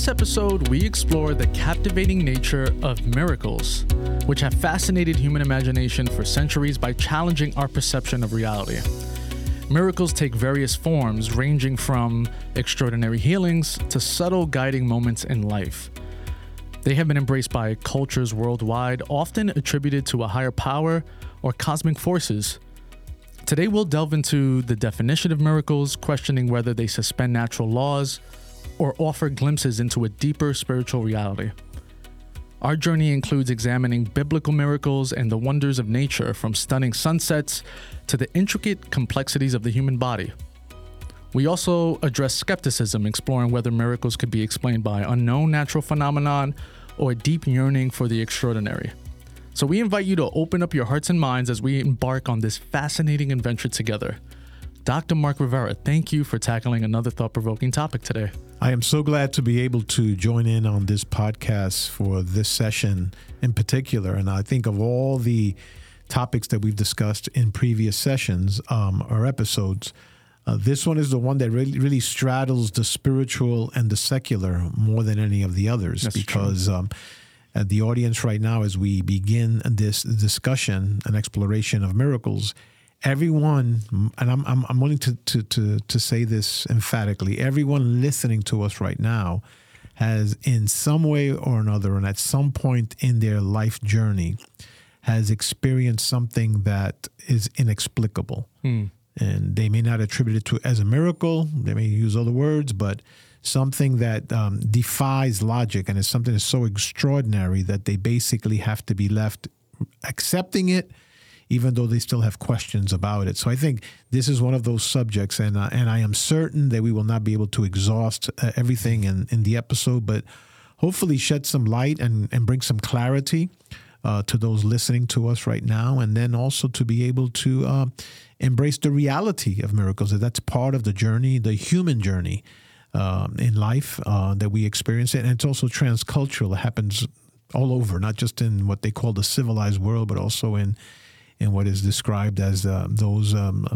this episode, we explore the captivating nature of miracles, which have fascinated human imagination for centuries by challenging our perception of reality. Miracles take various forms, ranging from extraordinary healings to subtle guiding moments in life. They have been embraced by cultures worldwide, often attributed to a higher power or cosmic forces. Today, we'll delve into the definition of miracles, questioning whether they suspend natural laws or offer glimpses into a deeper spiritual reality. Our journey includes examining biblical miracles and the wonders of nature, from stunning sunsets to the intricate complexities of the human body. We also address skepticism, exploring whether miracles could be explained by unknown natural phenomenon or a deep yearning for the extraordinary. So we invite you to open up your hearts and minds as we embark on this fascinating adventure together. Dr. Mark Rivera, thank you for tackling another thought provoking topic today. I am so glad to be able to join in on this podcast for this session in particular. And I think of all the topics that we've discussed in previous sessions um, or episodes, uh, this one is the one that really, really straddles the spiritual and the secular more than any of the others That's because um, the audience right now, as we begin this discussion and exploration of miracles, everyone, and I'm, I'm, I'm willing to, to, to, to say this emphatically, everyone listening to us right now has, in some way or another, and at some point in their life journey, has experienced something that is inexplicable. Mm. And they may not attribute it to as a miracle, they may use other words, but something that um, defies logic and is something that's so extraordinary that they basically have to be left accepting it even though they still have questions about it. So I think this is one of those subjects, and uh, and I am certain that we will not be able to exhaust uh, everything in, in the episode, but hopefully shed some light and, and bring some clarity uh, to those listening to us right now, and then also to be able to uh, embrace the reality of miracles. That that's part of the journey, the human journey. Um, in life uh, that we experience and it's also transcultural. It happens all over, not just in what they call the civilized world, but also in in what is described as uh, those, um,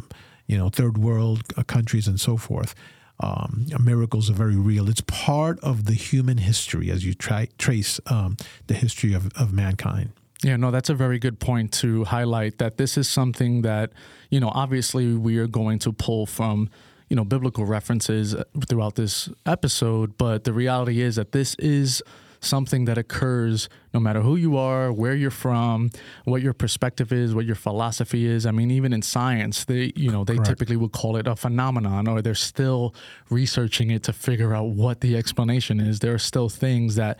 you know, third world uh, countries and so forth. Um, miracles are very real. It's part of the human history as you try, trace um, the history of, of mankind. Yeah, no, that's a very good point to highlight that this is something that, you know, obviously we are going to pull from, you know, biblical references throughout this episode, but the reality is that this is something that occurs no matter who you are, where you're from, what your perspective is, what your philosophy is. I mean, even in science, they you know they Correct. typically will call it a phenomenon, or they're still researching it to figure out what the explanation is. There are still things that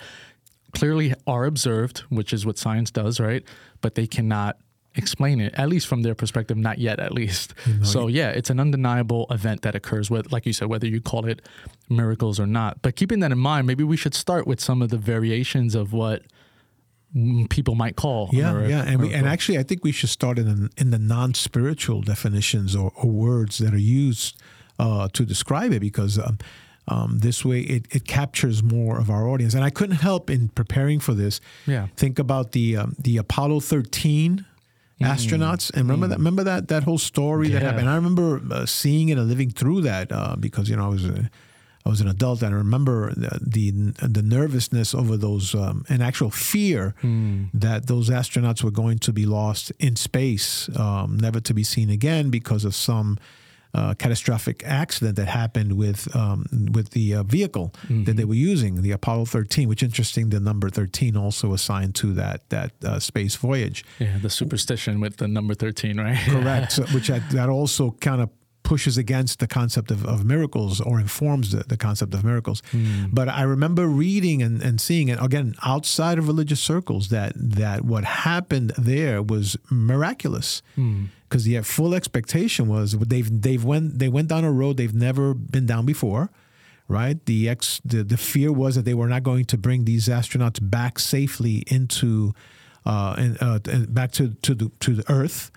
clearly are observed, which is what science does, right? But they cannot explain it, at least from their perspective, not yet, at least. You know, so yeah, it's an undeniable event that occurs. With, like you said, whether you call it miracles or not. But keeping that in mind, maybe we should start with some of the variations of what people might call. Yeah, yeah, and we, and actually, I think we should start in the, in the non-spiritual definitions or, or words that are used uh, to describe it, because um, um, this way it, it captures more of our audience. And I couldn't help in preparing for this. Yeah. think about the um, the Apollo thirteen astronauts, and remember that remember that that whole story that Mm. Yeah. happened. I remember uh, seeing it and living through that uh, because you know I was. A, I was an adult, and I remember the the, the nervousness over those, um, and actual fear Hmm. that those astronauts were going to be lost in space, um, never to be seen again because of some uh, catastrophic accident that happened with um, with the uh, vehicle that they were using, the Apollo 13. Which interesting, the number 13 also assigned to that that uh, space voyage. yeah, the superstition with the number thirteen, right? Correct. So, which I, that also kind of pushes against the concept of, of miracles or informs the, the concept of miracles. But I remember reading and, and seeing it again outside of religious circles that that what happened there was miraculous. Because the full expectation was they've they've went they went down a road they've never been down before. Right, the ex the, the fear was that they were not going to bring these astronauts back safely into uh, and, uh, and back to to the to the Earth,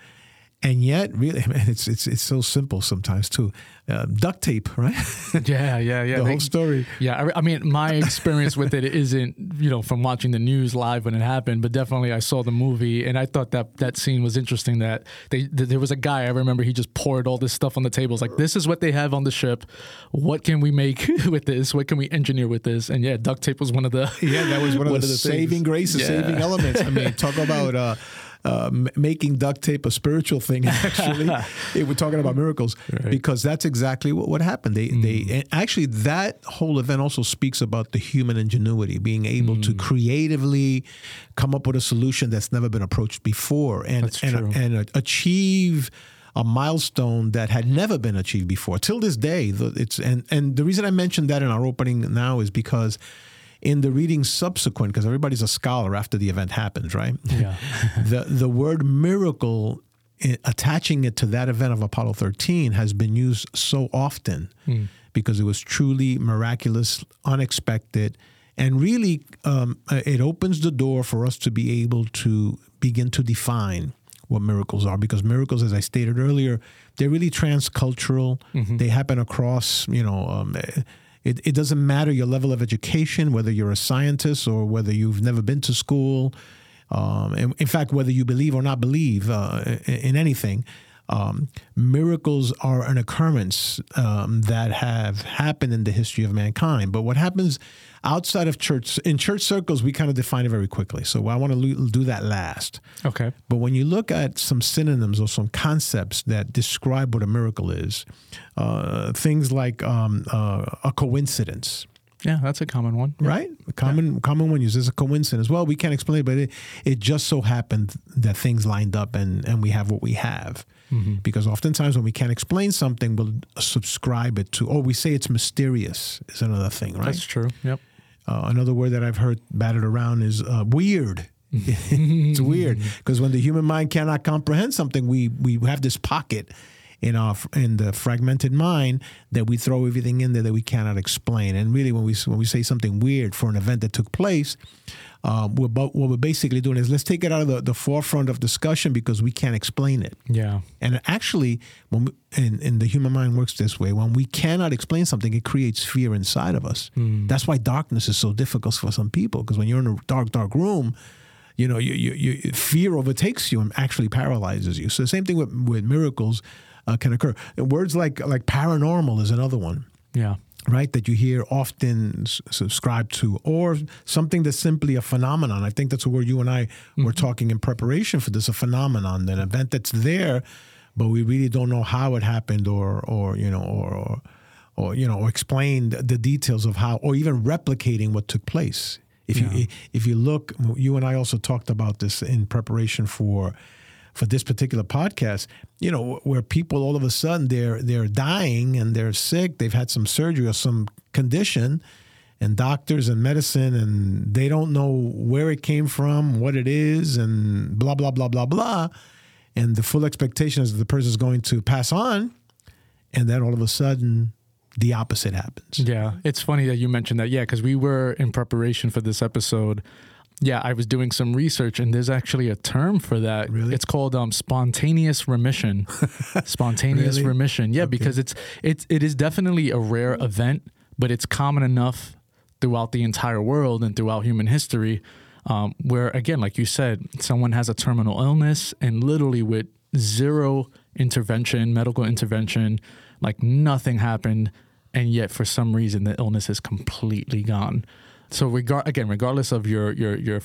and yet, really, man, it's it's it's so simple sometimes too. Uh, duct tape, right? Yeah, yeah, yeah. the They- whole story. Yeah, I, I mean, my experience with it isn't, you know, from watching the news live when it happened, but definitely I saw the movie and I thought that that scene was interesting. That they there was a guy I remember he just poured all this stuff on the table. It's like this is what they have on the ship. What can we make with this? What can we engineer with this? And yeah, duct tape was one of the Yeah, that was one of the, things. saving graces, Yeah. saving elements. I mean, talk about uh, uh, m- making duct tape a spiritual thing. Actually, Eh, we're talking about miracles because that's exactly what, what happened. They, Mm. they and actually that whole event also speaks about the human ingenuity, being able to Mm. creatively come up with a solution that's never been approached before, and and and uh, achieve a milestone that had never been achieved before till this day it's and and the reason i mentioned that in our opening now is because in the reading subsequent because everybody's a scholar after the event happens right? Yeah. the the word miracle attaching it to that event of apollo 13 has been used so often because it was truly miraculous unexpected and really um, uh, it opens the door for us to be able to begin to define what miracles are because miracles as i stated earlier they're really transcultural. They happen across you know um, it, it doesn't matter your level of education whether you're a scientist or whether you've never been to school um, in, in fact whether you believe or not believe uh, in, in anything um, miracles are an occurrence um, that have happened in the history of mankind. But what happens outside of church, in church circles, we kind of define it very quickly. So I want to do that last. Okay. But when you look at some synonyms or some concepts that describe what a miracle is, uh, things like um, uh, a coincidence, Yeah, that's a common one. right? A common common one use is a coincidence. Well, we can't explain it, but it, it just so happened that things lined up and, and we have what we have. Because oftentimes when we can't explain something, we'll subscribe it to, oh, we say it's mysterious is another thing, right? That's true. Yep. Uh, another word that I've heard batted around is uh, weird. it's weird because when the human mind cannot comprehend something, we we have this pocket in our in the fragmented mind that we throw everything in there that we cannot explain. And really, when we when we say something weird for an event that took place, uh, we're, what we're basically doing is let's take it out of the, the forefront of discussion because we can't explain it. Yeah. And actually, when we, and, and the human mind works this way, when we cannot explain something, it creates fear inside of us. That's why darkness is so difficult for some people. Because when you're in a dark, dark room, you know, you, you, you, fear overtakes you and actually paralyzes you. So the same thing with, with miracles uh, can occur. And words like like paranormal is another one. Yeah. right? That you hear often s- subscribed to or something that's simply a phenomenon. I think that's a word you and i were talking in preparation for this a phenomenon an event that's there but we really don't know how it happened or or you know or or, or you know or explain the details of how or even replicating what took place. If you if you look you and i also talked about this in preparation for for this particular podcast, you know, where people all of a sudden they're they're dying and they're sick, they've had some surgery or some condition, and doctors and medicine and they don't know where it came from, what it is, and blah blah blah blah blah, and the full expectation is that the person is going to pass on, and then all of a sudden the opposite happens. Yeah, it's funny that you mentioned that. Yeah, because we were in preparation for this episode. Yeah, I was doing some research, and there's actually a term for that. Really? It's called um, spontaneous remission. spontaneous Really? remission. Yeah, because it's it's it is definitely a rare event, but it's common enough throughout the entire world and throughout human history. Um, where again, like you said, someone has a terminal illness, and literally with zero intervention, medical intervention, like nothing happened, and yet for some reason the illness is completely gone. So regard again, regardless of your your your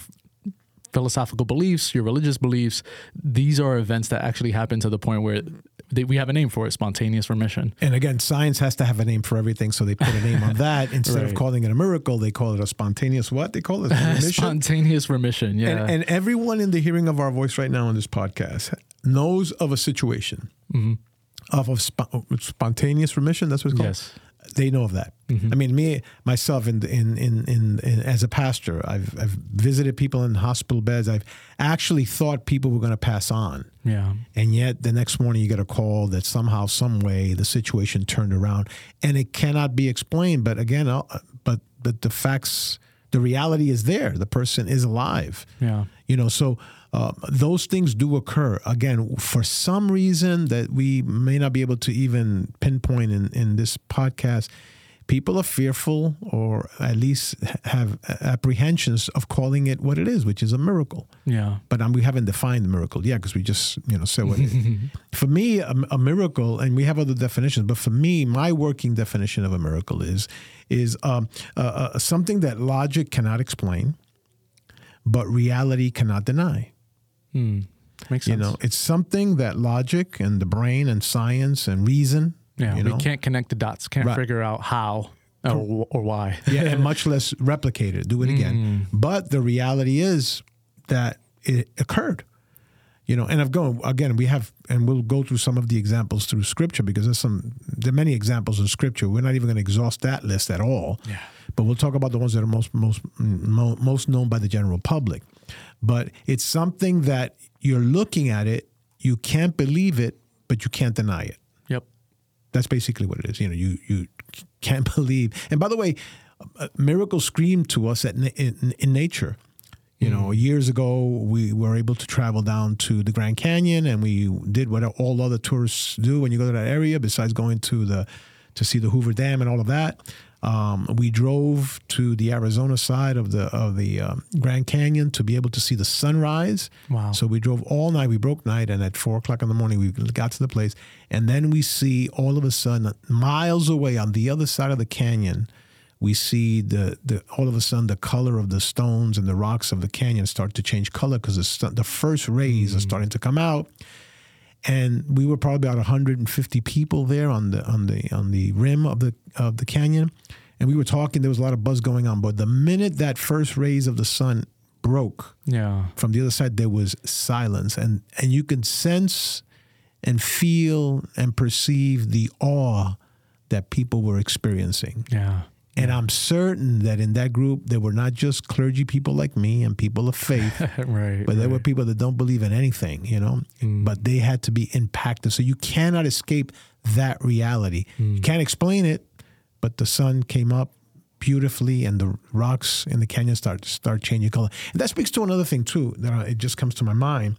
philosophical beliefs, your religious beliefs, these are events that actually happen to the point where they, we have a name for it: spontaneous remission. And again, science has to have a name for everything, so they put a name on that. Instead of calling it a miracle, they call it a spontaneous what? They call it a remission. spontaneous remission. Yeah. And, and everyone in the hearing of our voice right now on this podcast knows of a situation mm-hmm. of a spo- spontaneous remission. That's what it's called. Yes. They know of that. I mean, me myself, in, in in in in as a pastor, I've I've visited people in hospital beds. I've actually thought people were going to pass on. yeah. And yet the next morning you get a call that somehow, some way, the situation turned around, and it cannot be explained. But again, uh, but but the facts, the reality is there. The person is alive. Yeah. You know, so uh, those things do occur. Again, for some reason that we may not be able to even pinpoint in, in this podcast, people are fearful or at least have apprehensions of calling it what it is, which is a miracle. Yeah. But um, we haven't defined the miracle yet because we just, you know, said what it is. for me, a, a miracle, and we have other definitions, but for me, my working definition of a miracle is is um, uh, uh, something that logic cannot explain, but reality cannot deny. Hmm. Makes sense. You know, it's something that logic and the brain and science and reason. yeah, you we know, can't connect the dots. Can't Right. figure out how or, or why. yeah, and much less replicate it, do it again. But the reality is that it occurred. You know, and I've gone again. We have, and we'll go through some of the examples through Scripture because there's some, there are many examples in Scripture. We're not even going to exhaust that list at all. Yeah. But we'll talk about the ones that are most most most known by the general public. But it's something that you're looking at it, you can't believe it, but you can't deny it. Yep. That's basically what it is. You know, you you can't believe. And by the way, miracles scream to us at, in, in nature. You know, mm. years ago we were able to travel down to the Grand Canyon, and we did what all other tourists do when you go to that area. Besides going to the to see the Hoover Dam and all of that, um, we drove to the Arizona side of the of the um, Grand Canyon to be able to see the sunrise. Wow. So we drove all night. We broke night, and at four o'clock in the morning, we got to the place, and then we see all of a sudden, miles away on the other side of the canyon, we see the the all of a sudden the color of the stones and the rocks of the canyon start to change color because the, the first rays are starting to come out. And we were probably about 150 people there on the on the on the rim of the of the canyon, and we were talking. There was a lot of buzz going on, but the minute that first rays of the sun broke, Yeah. from the other side there was silence and and you could sense and feel and perceive the awe that people were experiencing Yeah. And i'm certain that in that group there were not just clergy people like me and people of faith right. but there were people that don't believe in anything you know? Mm. But they had to be impacted. So you cannot escape that reality. You mm. can't explain it but the sun came up beautifully and the rocks in the canyon start start changing color. And that speaks to another thing too that I, it just comes to my mind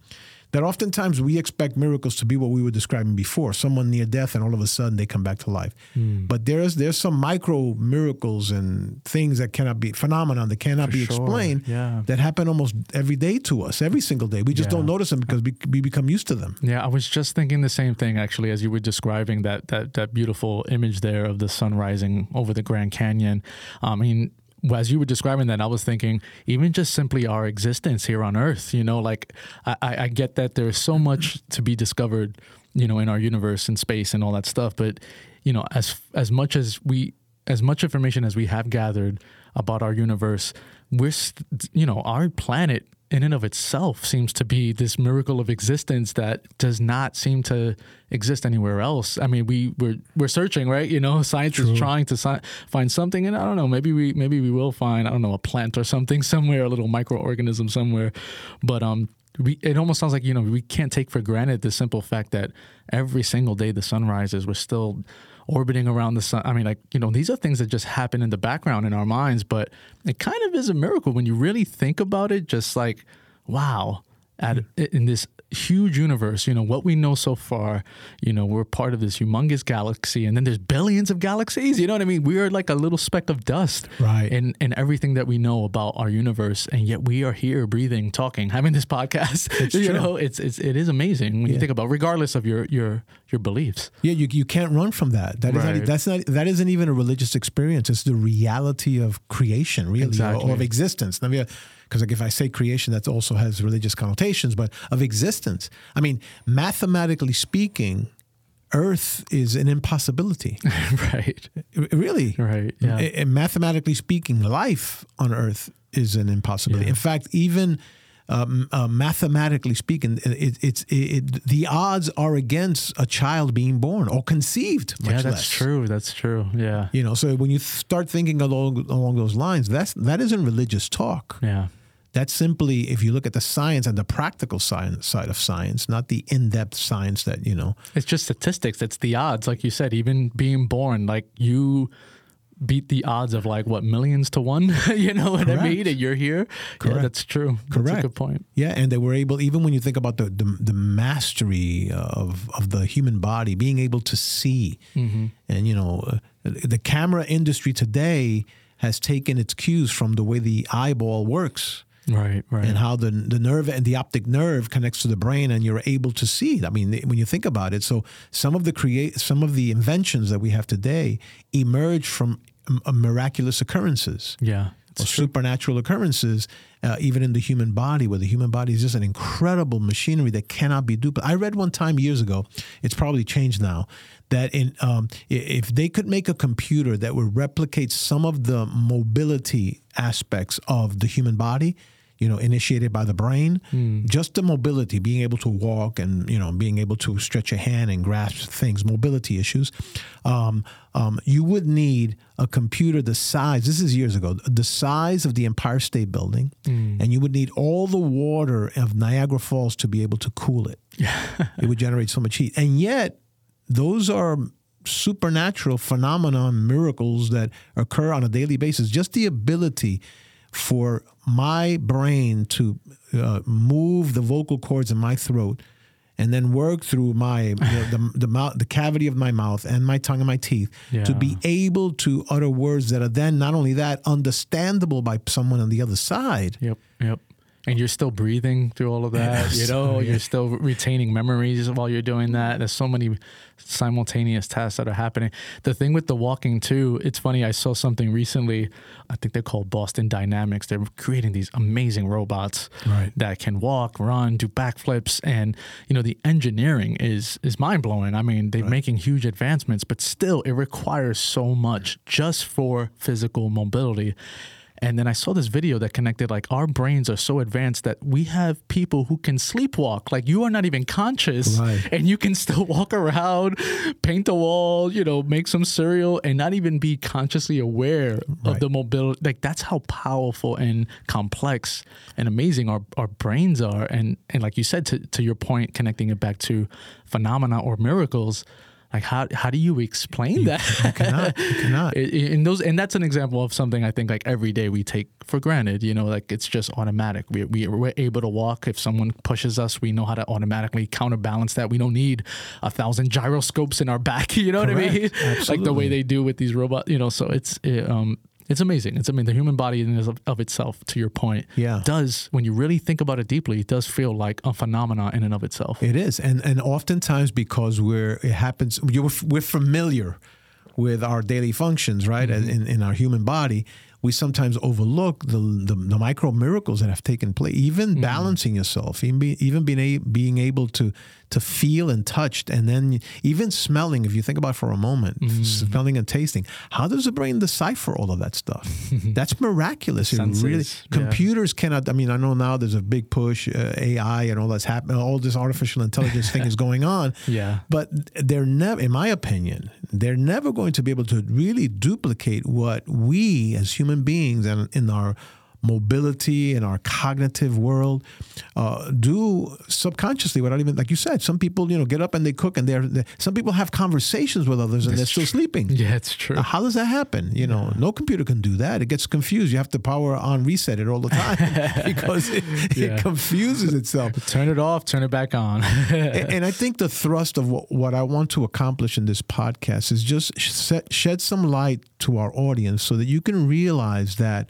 that oftentimes we expect miracles to be what we were describing before someone near death and all of a sudden they come back to life hmm. but there's there's some micro miracles and things that cannot be phenomenon that cannot be sure. explained Yeah. that happen almost every day to us every single day we just Yeah. don't notice them because we, we become used to them Yeah, I was just thinking the same thing actually as you were describing that that that beautiful image there of the sun rising over the Grand Canyon. Um, I mean, as you were describing that, I was thinking even just simply our existence here on Earth. You know, like I, I get that there's so much to be discovered, you know, in our universe and space and all that stuff. But you know, as as much as we as much information as we have gathered about our universe, we're you know our planet in and of itself seems to be this miracle of existence that does not seem to exist anywhere else. I mean, we we're we're searching, right? You know, science is trying to si- find something, and I don't know, maybe we maybe we will find I don't know a plant or something somewhere, a little microorganism somewhere, but um. We, it almost sounds like you know we can't take for granted the simple fact that every single day the sun rises, we're still orbiting around the sun. I mean, like you know, these are things that just happen in the background in our minds, but it kind of is a miracle when you really think about it. Just like, wow, at hmm. in this huge universe, you know, what we know so far, you know, we're part of this humongous galaxy, and then there's billions of galaxies. You know what I mean? We are like a little speck of dust, Right. In in everything that we know about our universe, and yet we are here, breathing, talking, having this podcast. It's you true. know, it's it's it is amazing when you think about, regardless of your your your beliefs. Yeah, you, you can't run from that. That is Right. not, that's not that isn't even a religious experience. It's the reality of creation, really, Exactly. or of existence. Uh, Because like if I say creation, that also has religious connotations, but of existence. I mean, mathematically speaking, Earth is an impossibility. right. Really, Right, yeah. And mathematically speaking, life on Earth is an impossibility. Yeah. In fact, even um, uh, mathematically speaking, it, it's it, it, the odds are against a child being born or conceived. Much yeah, that's less. true. That's true. Yeah. You know, so when you start thinking along along those lines, that's that isn't religious talk. Yeah. That's simply if you look at the science and the practical science side of science, not the in-depth science that you know. It's just statistics. It's the odds, like you said. Even being born, like you, beat the odds of like what millions to one. you know what Correct. I mean? And you're here. Correct. Yeah, that's true. That's Correct. a good point. Yeah, and they were able, even when you think about the the, the mastery of of the human body, being able to see, Mm-hmm. and you know, uh, the camera industry today has taken its cues from the way the eyeball works Right. Right. and how the the nerve and the optic nerve connects to the brain, and you're able to see it. I mean, when you think about it, so some of the create some of the inventions that we have today emerge from miraculous occurrences yeah. or supernatural occurrences, uh, even in the human body, where the human body is just an incredible machinery that cannot be duplicated. I read one time years ago, it's probably changed now, that in um, if they could make a computer that would replicate some of the mobility aspects of the human body, you know, initiated by the brain, just the mobility, being able to walk and you know, being able to stretch a hand and grasp things, mobility issues. Um, um, you would need a computer the size. This is years ago. The size of the Empire State Building, and you would need all the water of Niagara Falls to be able to cool it. it would generate so much heat, and yet those are supernatural phenomenon miracles that occur on a daily basis just the ability for my brain to uh, move the vocal cords in my throat and then work through my know, the the, mouth, the cavity of my mouth and my tongue and my teeth to be able to utter words that are then not only that understandable by someone on the other side Yep. Yep. And you're still breathing through all of that, you know, Oh, you're still retaining memories while you're doing that. There's so many simultaneous tasks that are happening. The thing with the walking too, it's funny, I saw something recently. I think they're called Boston Dynamics. They're creating these amazing robots Right. that can walk, run, do backflips and you know, the engineering is is mind-blowing. I mean, they're making huge advancements, but still it requires so much just for physical mobility. And then I saw this video that connected like our brains are so advanced that we have people who can sleepwalk. Like you are not even conscious Right. and you can still walk around, paint a wall, you know, make some cereal and not even be consciously aware of the mobility. Like that's how powerful and complex and amazing our, our brains are. And and like you said, to, to your point, connecting it back to phenomena or miracles, like how how do you explain that? you cannot you cannot and those and that's an example of something I think like every day we take for granted. You know, like it's just automatic. We we we're able to walk. If someone pushes us, we know how to automatically counterbalance that. We don't need a thousand gyroscopes in our back. You know what I mean? Correct. Like the way they do with these robots. You know, so it's it, um. It's amazing. It's I mean the human body in of, of itself, to your point, Yeah. does when you really think about it deeply, it does feel like a phenomena in and of itself. It is, and and oftentimes because we're it happens, you're, we're familiar with our daily functions, right? Mm-hmm. In in our human body, we sometimes overlook the the, the micro miracles that have taken place. Even Mm-hmm. balancing yourself, even be, even being a, being able to to feel and touch, and then even smelling. If you think about it for a moment, Mm-hmm. smelling and tasting, how does the brain decipher all of that stuff? That's miraculous. It Senses, really yeah. computers cannot. I mean, I know now there's a big push, uh, AI and all that's happening. All this artificial intelligence thing is going on. Yeah. But they're never, in my opinion, they're never going to be able to really duplicate what we as human beings and in our mobility and our cognitive world uh, do subconsciously without even, like you said, some people, you know, get up and they cook and they're, they some people have conversations with others and they're still sleeping. Yeah, it's true. Now, how does that happen? You know, no computer can do that. It gets confused. You have to power on reset it all the time because it, Yeah. it confuses itself. Turn it off, turn it back on. and, and I think the thrust of what, what I want to accomplish in this podcast is just set, shed some light to our audience so that you can realize that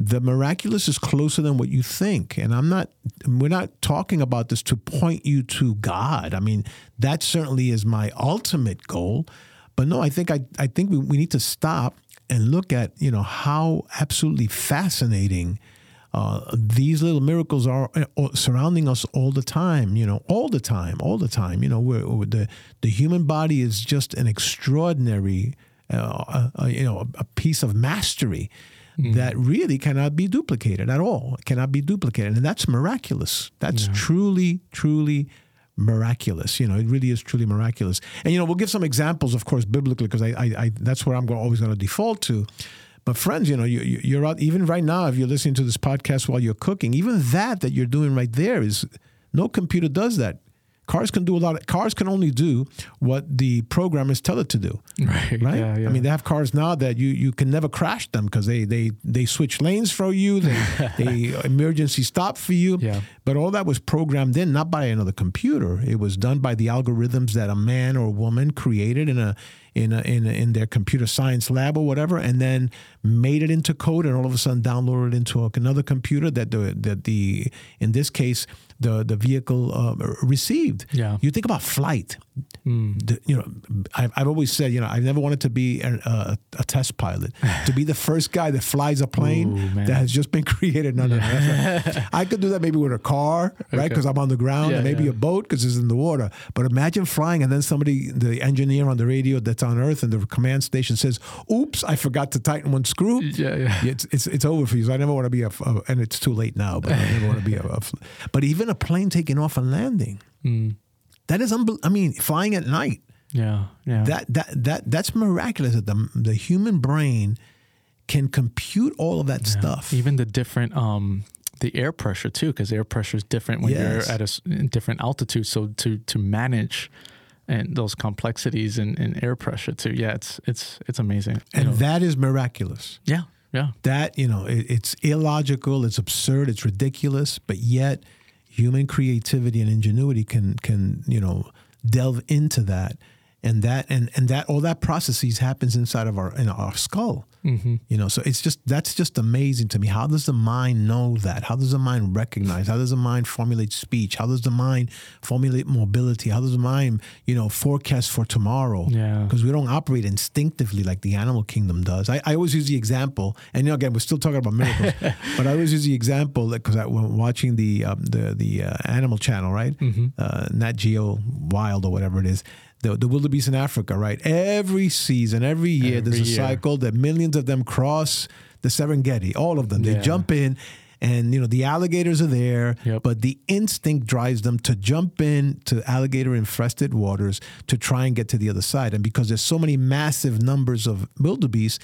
the miraculous is closer than what you think. And I'm not, we're not talking about this to point you to God. I mean, that certainly is my ultimate goal. But no, I think I, I think we, we need to stop and look at, you know, how absolutely fascinating uh, these little miracles are uh, surrounding us all the time. You know, all the time, all the time. You know, we're, we're the the human body is just an extraordinary, uh, uh, uh, you know, a, a piece of mastery Mm. that really cannot be duplicated at all. It cannot be duplicated, and that's miraculous. That's truly, truly miraculous. You know, it really is truly miraculous. And you know, we'll give some examples, of course, biblically, because I, I, I that's where I'm go- always going to default to. But friends, you know, you, you- you're out even right now. If you're listening to this podcast while you're cooking, even that that you're doing right there is no computer does that. Cars can do a lot. Of, cars can only do what the programmers tell it to do. Right. Right. Yeah, yeah. I mean, they have cars now that you you can never crash them because they they they switch lanes for you. They they emergency stop for you. Yeah. But all that was programmed in not by another computer. It was done by the algorithms that a man or a woman created in a in a, in a, in their computer science lab or whatever, and then made it into code, and all of a sudden downloaded it into another computer that the that the in this case the the vehicle uh, received. Yeah. You think about flight. The- you know, I've, I've always said, you know, I've never wanted to be a, a, a test pilot, to be the first guy that flies a plane Ooh, that has just been created. No, no, no. that's not- I could do that maybe with a car, right? Okay. Because I'm on the ground, Yeah, and maybe yeah. a boat because it's in the water. But imagine flying, and then somebody, the engineer on the radio that's on Earth and the command station says, "Oops, I forgot to tighten one screw." Yeah, yeah. it's it's, it's over for you. So I never want to be a, a- and it's too late now. But I never want to be a, a But even a plane taking off and landing, Mm. that is unbel- I mean, flying at night Yeah. Yeah. that that that that's miraculous that the the human brain can compute all of that stuff. Even the different um the air pressure too, because air pressure is different when Yes. you're at a different altitude. So to to manage and those complexities in, in air pressure too. Yeah, it's it's it's amazing. You and know, that is miraculous. yeah, yeah. That you know, it, it's illogical, it's absurd, it's ridiculous, but yet human creativity and ingenuity can can you know delve into that, and that and and that all that processes happens inside of our in our skull. You know, so it's just that's just amazing to me. How does the mind know that? How does the mind recognize? How does the mind formulate speech? How does the mind formulate mobility? How does the mind, you know, forecast for tomorrow? Yeah. because we don't operate instinctively like the animal kingdom does. I, I always use the example, and you know, again, we're still talking about miracles, but I always use the example because I when watching the um, the the uh, Animal Channel, right? Uh, Nat Geo Wild or whatever it is. The, the wildebeest in Africa, right? Every season, every year, Every there's a year. cycle that millions of them cross the Serengeti. All of them, they Yeah. jump in, and you know the alligators are there, Yep. but the instinct drives them to jump in to alligator infested waters to try and get to the other side. And because there's so many massive numbers of wildebeest,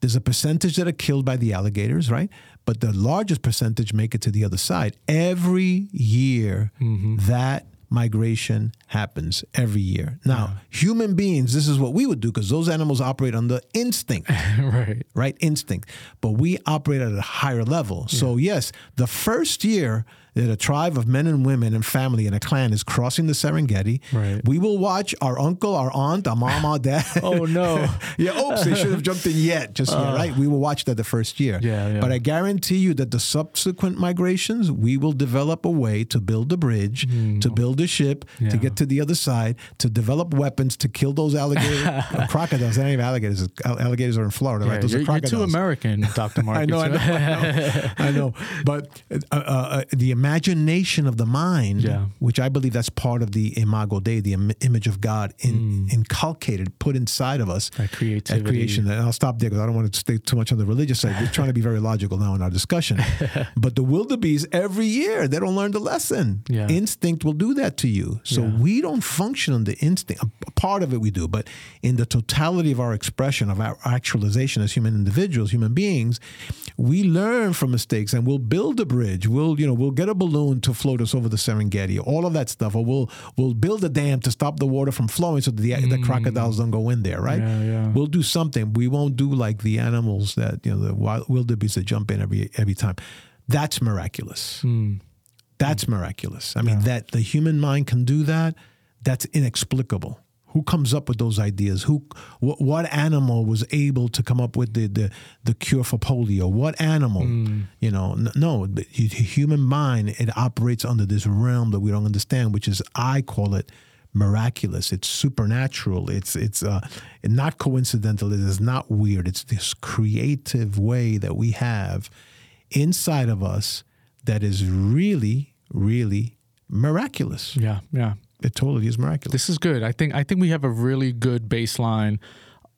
there's a percentage that are killed by the alligators, right? But the largest percentage make it to the other side. Every year, mm-hmm. that migration happens every year. Now, human beings, this is what we would do because those animals operate on the instinct right. right? Instinct. But we operate at a higher level. So, yes, the first year that a tribe of men and women and family and a clan is crossing the Serengeti, Right. we will watch our uncle, our aunt, our mom, our dad. Oh, no. yeah, oops, they should have jumped in yet, just yet, right? We will watch that the first year. Yeah, yeah. But I guarantee you that the subsequent migrations, we will develop a way to build a bridge, to build a ship. Yeah. to get to the other side, to develop weapons to kill those alligators, uh, crocodiles. They're not even alligators. Alligators are in Florida, Yeah, right? Those you're, are you're too American, Dr. Marcus. I know, I know, I know, I know. But uh, uh, uh, the imagination of the mind, Yeah. which I believe that's part of the imago Dei, the Im- image of God, in, mm. inculcated, put inside of us. That creativity. At creation. And I'll stop there because I don't want to stay too much on the religious side. We're trying to be very logical now in our discussion. but the wildebeest, every year, they don't learn the lesson. Yeah. Instinct will do that to you. So Yeah. we don't function on the instinct. A part of it we do, but in the totality of our expression, of our actualization as human individuals, human beings, we learn from mistakes and we'll build a bridge. We'll, you know, we'll get a balloon to float us over the Serengeti, all of that stuff, or we'll we'll build a dam to stop the water from flowing so that the, the crocodiles mm. don't go in there, right? Yeah, yeah. We'll do something. We won't do like the animals that, you know, the wild wildebeest that jump in every every time. That's miraculous. Hmm. That's miraculous. I mean, that the human mind can do that, that's inexplicable. Who comes up with those ideas? Who, what, what animal was able to come up with the, the, the cure for polio? What animal? You know, n- no, the human mind, it operates under this realm that we don't understand, which is, I call it miraculous. It's supernatural. It's, it's uh, not coincidental. It is not weird. It's this creative way that we have inside of us that is really, really miraculous. Yeah, yeah. It totally is miraculous. This is good. I think I think we have a really good baseline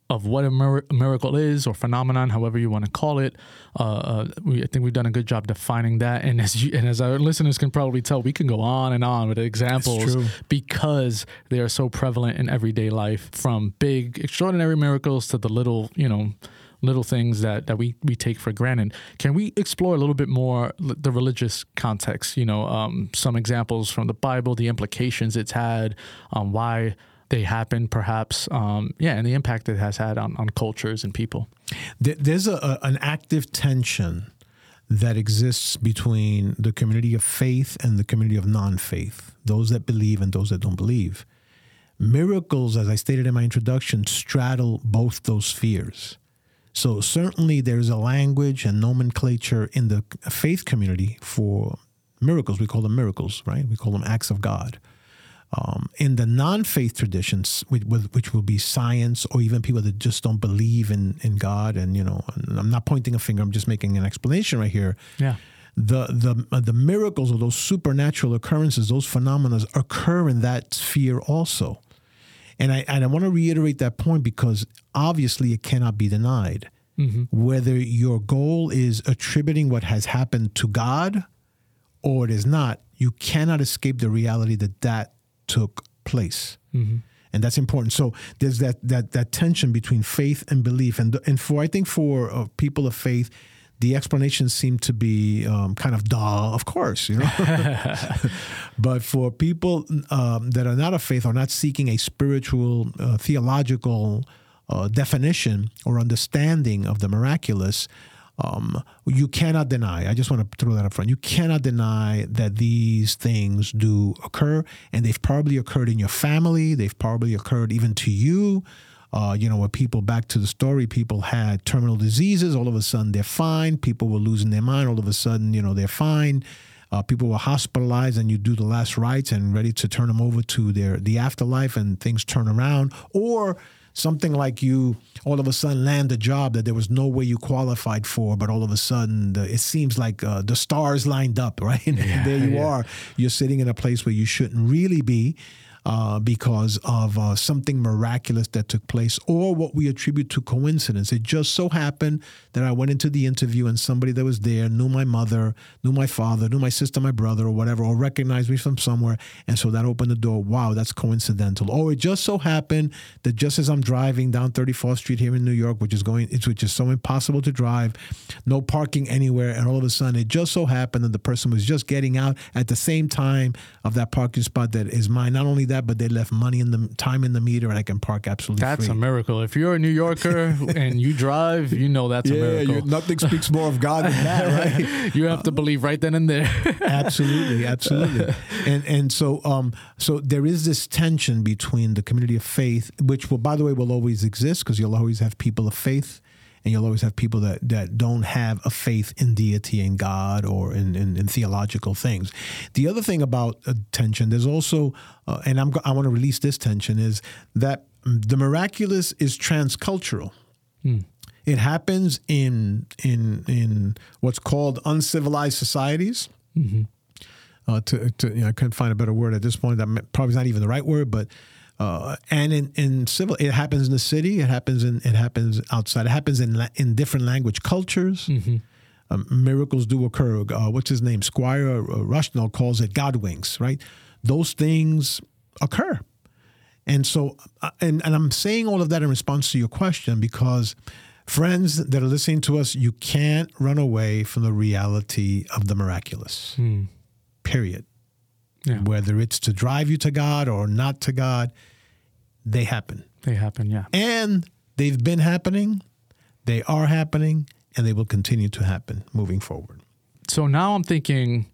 of what a mir- miracle is or phenomenon, however you want to call it. Uh, uh, we, I think we've done a good job defining that. And as you, and as our listeners can probably tell, we can go on and on with examples because they are so prevalent in everyday life, from big extraordinary miracles to the little, you know, little things that, that we, we take for granted. Can we explore a little bit more the religious context? You know, um, some examples from the Bible, the implications it's had, um, why they happen, perhaps, um, yeah, and the impact it has had on, on cultures and people. There's a, a, an active tension that exists between the community of faith and the community of non faith, those that believe and those that don't believe. Miracles, as I stated in my introduction, straddle both those spheres. So, certainly, there's a language and nomenclature in the faith community for miracles. We call them miracles, right? We call them acts of God. Um, in the non-faith traditions, which, which, will be science or even people that just don't believe in in God, and you know, and I'm not pointing a finger. I'm just making an explanation right here. Yeah. The the uh, the miracles or those supernatural occurrences, those phenomena occur in that sphere also, and I and I want to reiterate that point because obviously it cannot be denied. Mm-hmm. Whether your goal is attributing what has happened to God or it is not, you cannot escape the reality that that took place. Mm-hmm. And that's important. So there's that that that tension between faith and belief, and and for I think for uh, people of faith, the explanations seem to be um, kind of duh, of course, you know. but for people um, that are not of faith or not seeking a spiritual, uh, theological uh, definition or understanding of the miraculous, um, you cannot deny, I just want to throw that up front. You cannot deny that these things do occur, and they've probably occurred in your family. They've probably occurred even to you. Uh, you know, where people, back to the story, people had terminal diseases. All of a sudden, they're fine. People were losing their mind. All of a sudden, you know, they're fine. Uh, people were hospitalized, and you do the last rites and ready to turn them over to their the afterlife, and things turn around. Or something like you all of a sudden land a job that there was no way you qualified for, but all of a sudden the, it seems like uh, the stars lined up, right? And yeah, there you yeah. are. You're sitting in a place where you shouldn't really be uh, because of uh, something miraculous that took place or what we attribute to coincidence. It just so happened that I went into the interview and somebody that was there knew my mother, knew my father, knew my sister, my brother, or whatever, or recognized me from somewhere. And so that opened the door. Wow, that's coincidental. Or it just so happened that just as I'm driving down 34th Street here in New York, which is going, which is so impossible to drive, no parking anywhere, and all of a sudden it just so happened that the person was just getting out at the same time of that parking spot that is mine. Not only that, but they left money in the time in the meter, and I can park absolutely. That's free. a miracle. If you're a New Yorker and you drive, you know that's yeah, a miracle. nothing speaks more of God than that, right? you have to believe right then and there. absolutely, absolutely. And and so um so there is this tension between the community of faith, which will, by the way, will always exist because you'll always have people of faith and you'll always have people that, that don't have a faith in deity and God or in, in, in theological things. The other thing about uh, tension, there's also, uh, and I'm, I want to release this tension, is that the miraculous is transcultural. Hmm. It happens in in in what's called uncivilized societies. Mm-hmm. Uh, to, to you know, I couldn't find a better word at this point. That probably is not even the right word, but uh, and in, in civil, it happens in the city. It happens in it happens outside. It happens in in different language cultures. Mm-hmm. Um, miracles do occur. Uh, what's his name? Squire uh, Rushnell calls it God winks. Right? Those things occur, and so uh, and and I'm saying all of that in response to your question because friends that are listening to us, you can't run away from the reality of the miraculous. Mm. Period. Yeah. Whether it's to drive you to God or not to God, they happen. They happen, yeah. And they've been happening, they are happening, and they will continue to happen moving forward. So now I'm thinking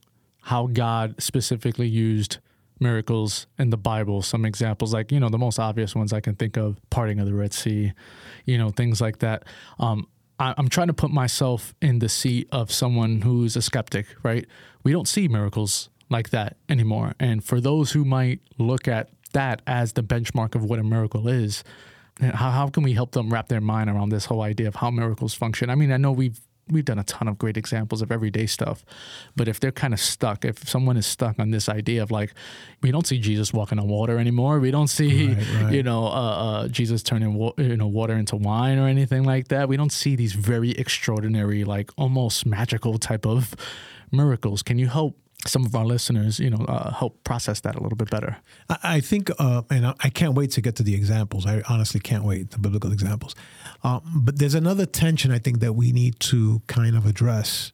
how God specifically used miracles in the Bible. Some examples, like, you know, the most obvious ones I can think of parting of the Red Sea, you know, things like that. Um, I, I'm trying to put myself in the seat of someone who's a skeptic, right? We don't see miracles like that anymore. And for those who might look at that as the benchmark of what a miracle is, how, how can we help them wrap their mind around this whole idea of how miracles function? I mean, I know we've we've done a ton of great examples of everyday stuff but if they're kind of stuck if someone is stuck on this idea of like we don't see jesus walking on water anymore we don't see right, right. you know uh, uh, jesus turning wa- you know water into wine or anything like that we don't see these very extraordinary like almost magical type of miracles can you help some of our listeners, you know, uh, help process that a little bit better. I, think, uh, and I, I can't wait to get to the examples. I honestly can't wait the biblical examples. Um, but there's another tension I think that we need to kind of address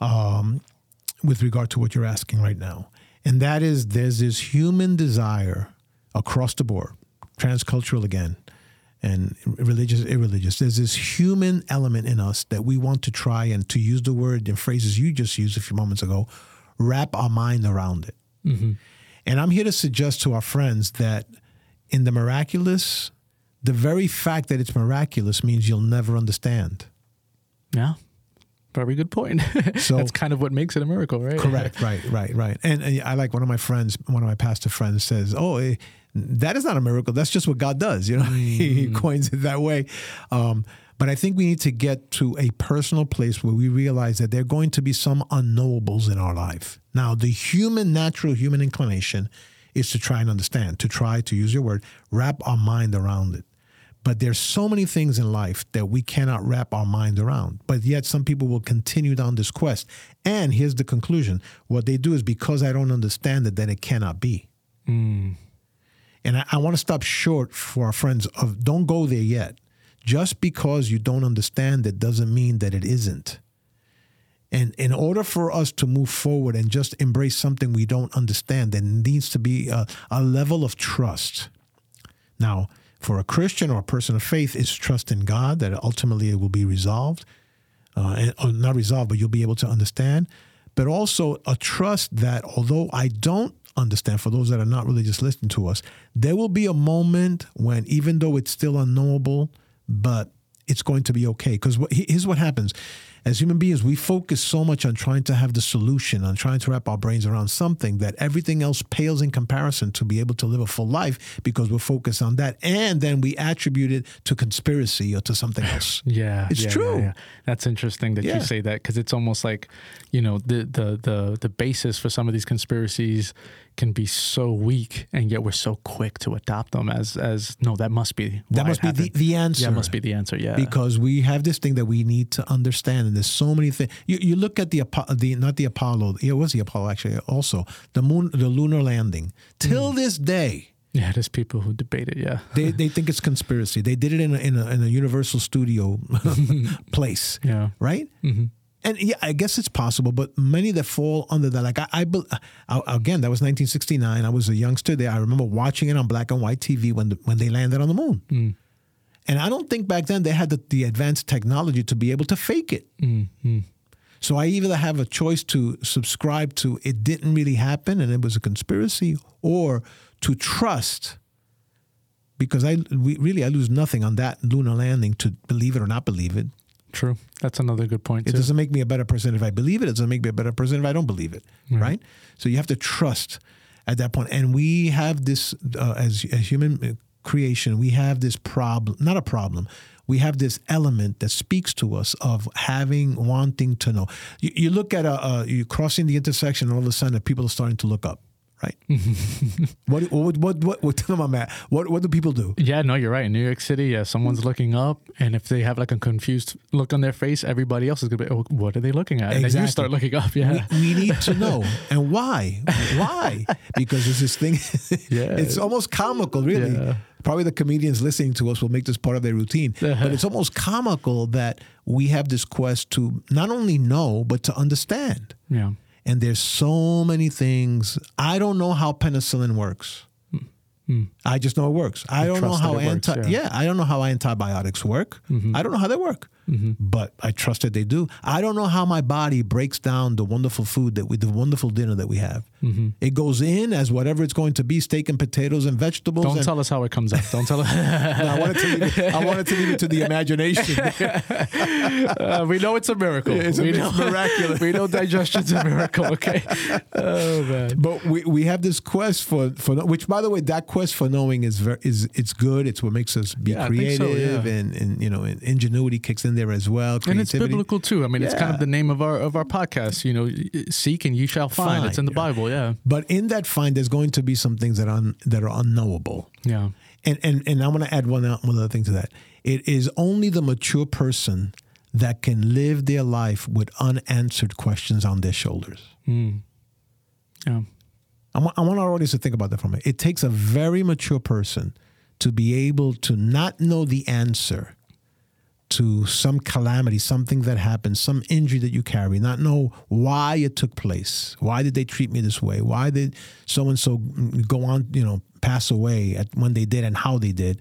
um, with regard to what you're asking right now, and that is there's this human desire across the board, transcultural again, and religious, irreligious. There's this human element in us that we want to try and to use the word and phrases you just used a few moments ago wrap our mind around it. Mm-hmm. And I'm here to suggest to our friends that in the miraculous, the very fact that it's miraculous means you'll never understand. Yeah. Very good point. So that's kind of what makes it a miracle, right? Correct. Right. Right. Right. And, and I like one of my friends, one of my pastor friends says, "Oh, eh, that is not a miracle. That's just what God does." You know, mm. he coins it that way. Um, but I think we need to get to a personal place where we realize that there are going to be some unknowables in our life. Now, the human, natural human inclination is to try and understand, to try, to use your word, wrap our mind around it. But there's so many things in life that we cannot wrap our mind around. But yet some people will continue down this quest. And here's the conclusion. What they do is because I don't understand it, then it cannot be. Mm. And I, I want to stop short for our friends of don't go there yet just because you don't understand it doesn't mean that it isn't. And in order for us to move forward and just embrace something we don't understand, there needs to be a, a level of trust. Now, for a Christian or a person of faith, is trust in God that ultimately it will be resolved, uh, and, or not resolved, but you'll be able to understand. But also a trust that although I don't understand, for those that are not really just listening to us, there will be a moment when, even though it's still unknowable, but it's going to be okay. Because here's what happens as human beings, we focus so much on trying to have the solution, on trying to wrap our brains around something that everything else pales in comparison to be able to live a full life because we're focused on that. And then we attribute it to conspiracy or to something else. yeah. It's yeah, true. Yeah, yeah. That's interesting that you say that because it's almost like, you know, the, the, the, the basis for some of these conspiracies can be so weak and yet we're so quick to adopt them as as no that must be that must be the, the answer yeah must be the answer yeah because we have this thing that we need to understand and there's so many things you, you look at the the not the apollo it was the apollo actually also the moon the lunar landing till mm. this day yeah, there's people who debate it. Yeah, they they think it's conspiracy. They did it in a in a, in a Universal Studio place. Yeah, right. Mm-hmm and yeah, I guess it's possible, but many that fall under that, like I, I, I, again, that was 1969. I was a youngster there. I remember watching it on black and white TV when the, when they landed on the moon. Mm. And I don't think back then they had the, the, advanced technology to be able to fake it. Mm-hmm. So I either have a choice to subscribe to it didn't really happen and it was a conspiracy, or to trust because I we, really I lose nothing on that lunar landing to believe it or not believe it. True. That's another good point. It doesn't make me a better person if I believe it. It doesn't make me a better person if I don't believe it. Mm-hmm. Right. So you have to trust at that point. And we have this uh, as a human creation. We have this problem. Not a problem. We have this element that speaks to us of having, wanting to know. You, you look at a, a, you crossing the intersection, and all of a sudden, people are starting to look up right? what, what, what, what, what, tell them I'm What, what do people do? Yeah, no, you're right. In New York City, yeah, someone's looking up, and if they have like a confused look on their face, everybody else is gonna be, oh, what are they looking at? And exactly. then you start looking up. Yeah, we, we need to know, and why? Why? Because there's this thing. yeah, it's almost comical, really. Yeah. Probably the comedians listening to us will make this part of their routine, uh-huh. but it's almost comical that we have this quest to not only know but to understand. Yeah. And there's so many things. I don't know how penicillin works. Mm. I just know it works. I, I don't know how anti works, yeah. yeah. I don't know how antibiotics work. Mm-hmm. I don't know how they work mm-hmm. but I trust that they do. I don't know how my body breaks down the wonderful food that we, the wonderful dinner that we have. Mm-hmm. It goes in as whatever it's going to be: steak and potatoes and vegetables. Don't and, tell us how it comes out. Don't tell us. no, I wanted to leave it, I wanted to leave it to the imagination. uh, we know it's a miracle. It's, a, we know, miraculous. we know digestion's a miracle. Okay. Oh man. But we, we have this quest for for which, by the way, that quest for knowing is very is it's good. It's what makes us be yeah, creative so, yeah. and and you know ingenuity kicks in there as well. And it's biblical too. I mean, yeah. it's kind of the name of our of our podcast. You know, seek and you shall find. find. It's in the Bible. Yeah. But in that find, there's going to be some things that are un, that are unknowable. Yeah. And and and I want to add one one other thing to that. It is only the mature person that can live their life with unanswered questions on their shoulders. Mm. Yeah. I want, I want our audience to think about that for a minute. It takes a very mature person to be able to not know the answer to some calamity, something that happened, some injury that you carry, not know why it took place. Why did they treat me this way? Why did so and so go on, you know, pass away at when they did and how they did?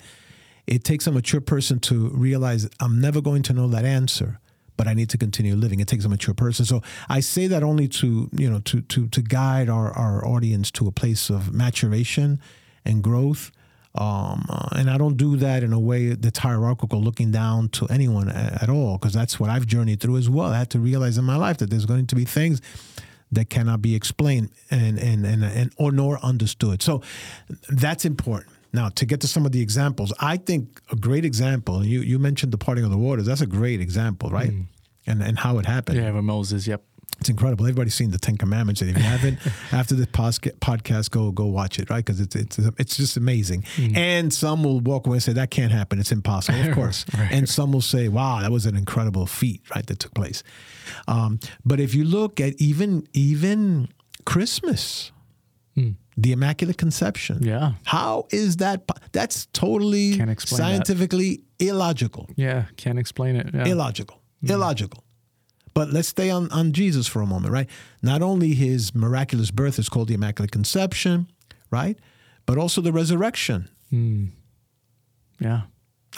It takes a mature person to realize I'm never going to know that answer, but I need to continue living. It takes a mature person. So I say that only to, you know, to to to guide our, our audience to a place of maturation and growth um, uh, and I don't do that in a way that's hierarchical, looking down to anyone at, at all, because that's what I've journeyed through as well. I had to realize in my life that there's going to be things that cannot be explained and and and, and or nor understood. So that's important. Now, to get to some of the examples, I think a great example. You you mentioned the parting of the waters. That's a great example, right? Mm. And and how it happened. Yeah, with Moses. Yep. It's incredible. Everybody's seen the Ten Commandments, and if you haven't, after this podcast, go go watch it, right? Because it's it's it's just amazing. Mm. And some will walk away and say that can't happen. It's impossible, of course. right. And some will say, "Wow, that was an incredible feat, right? That took place." Um, but if you look at even even Christmas, mm. the Immaculate Conception, yeah, how is that? That's totally scientifically that. illogical. Yeah, can't explain it. Yeah. Illogical. Mm. Illogical. But let's stay on, on Jesus for a moment, right? Not only his miraculous birth is called the Immaculate Conception, right? But also the resurrection. Mm. Yeah.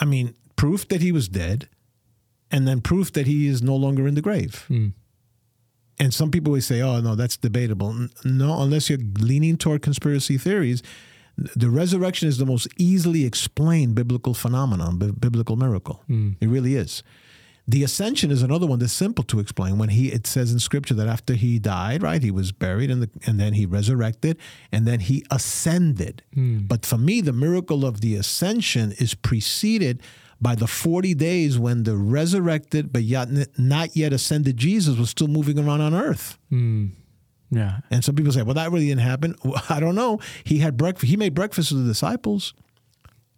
I mean, proof that he was dead, and then proof that he is no longer in the grave. Mm. And some people will say, oh, no, that's debatable. No, unless you're leaning toward conspiracy theories, the resurrection is the most easily explained biblical phenomenon, biblical miracle. Mm. It really is. The ascension is another one that's simple to explain. When he it says in scripture that after he died, right, he was buried and the, and then he resurrected and then he ascended. Mm. But for me, the miracle of the ascension is preceded by the 40 days when the resurrected but yet not yet ascended Jesus was still moving around on earth. Mm. Yeah. And some people say, well, that really didn't happen. Well, I don't know. He had breakfast. He made breakfast for the disciples.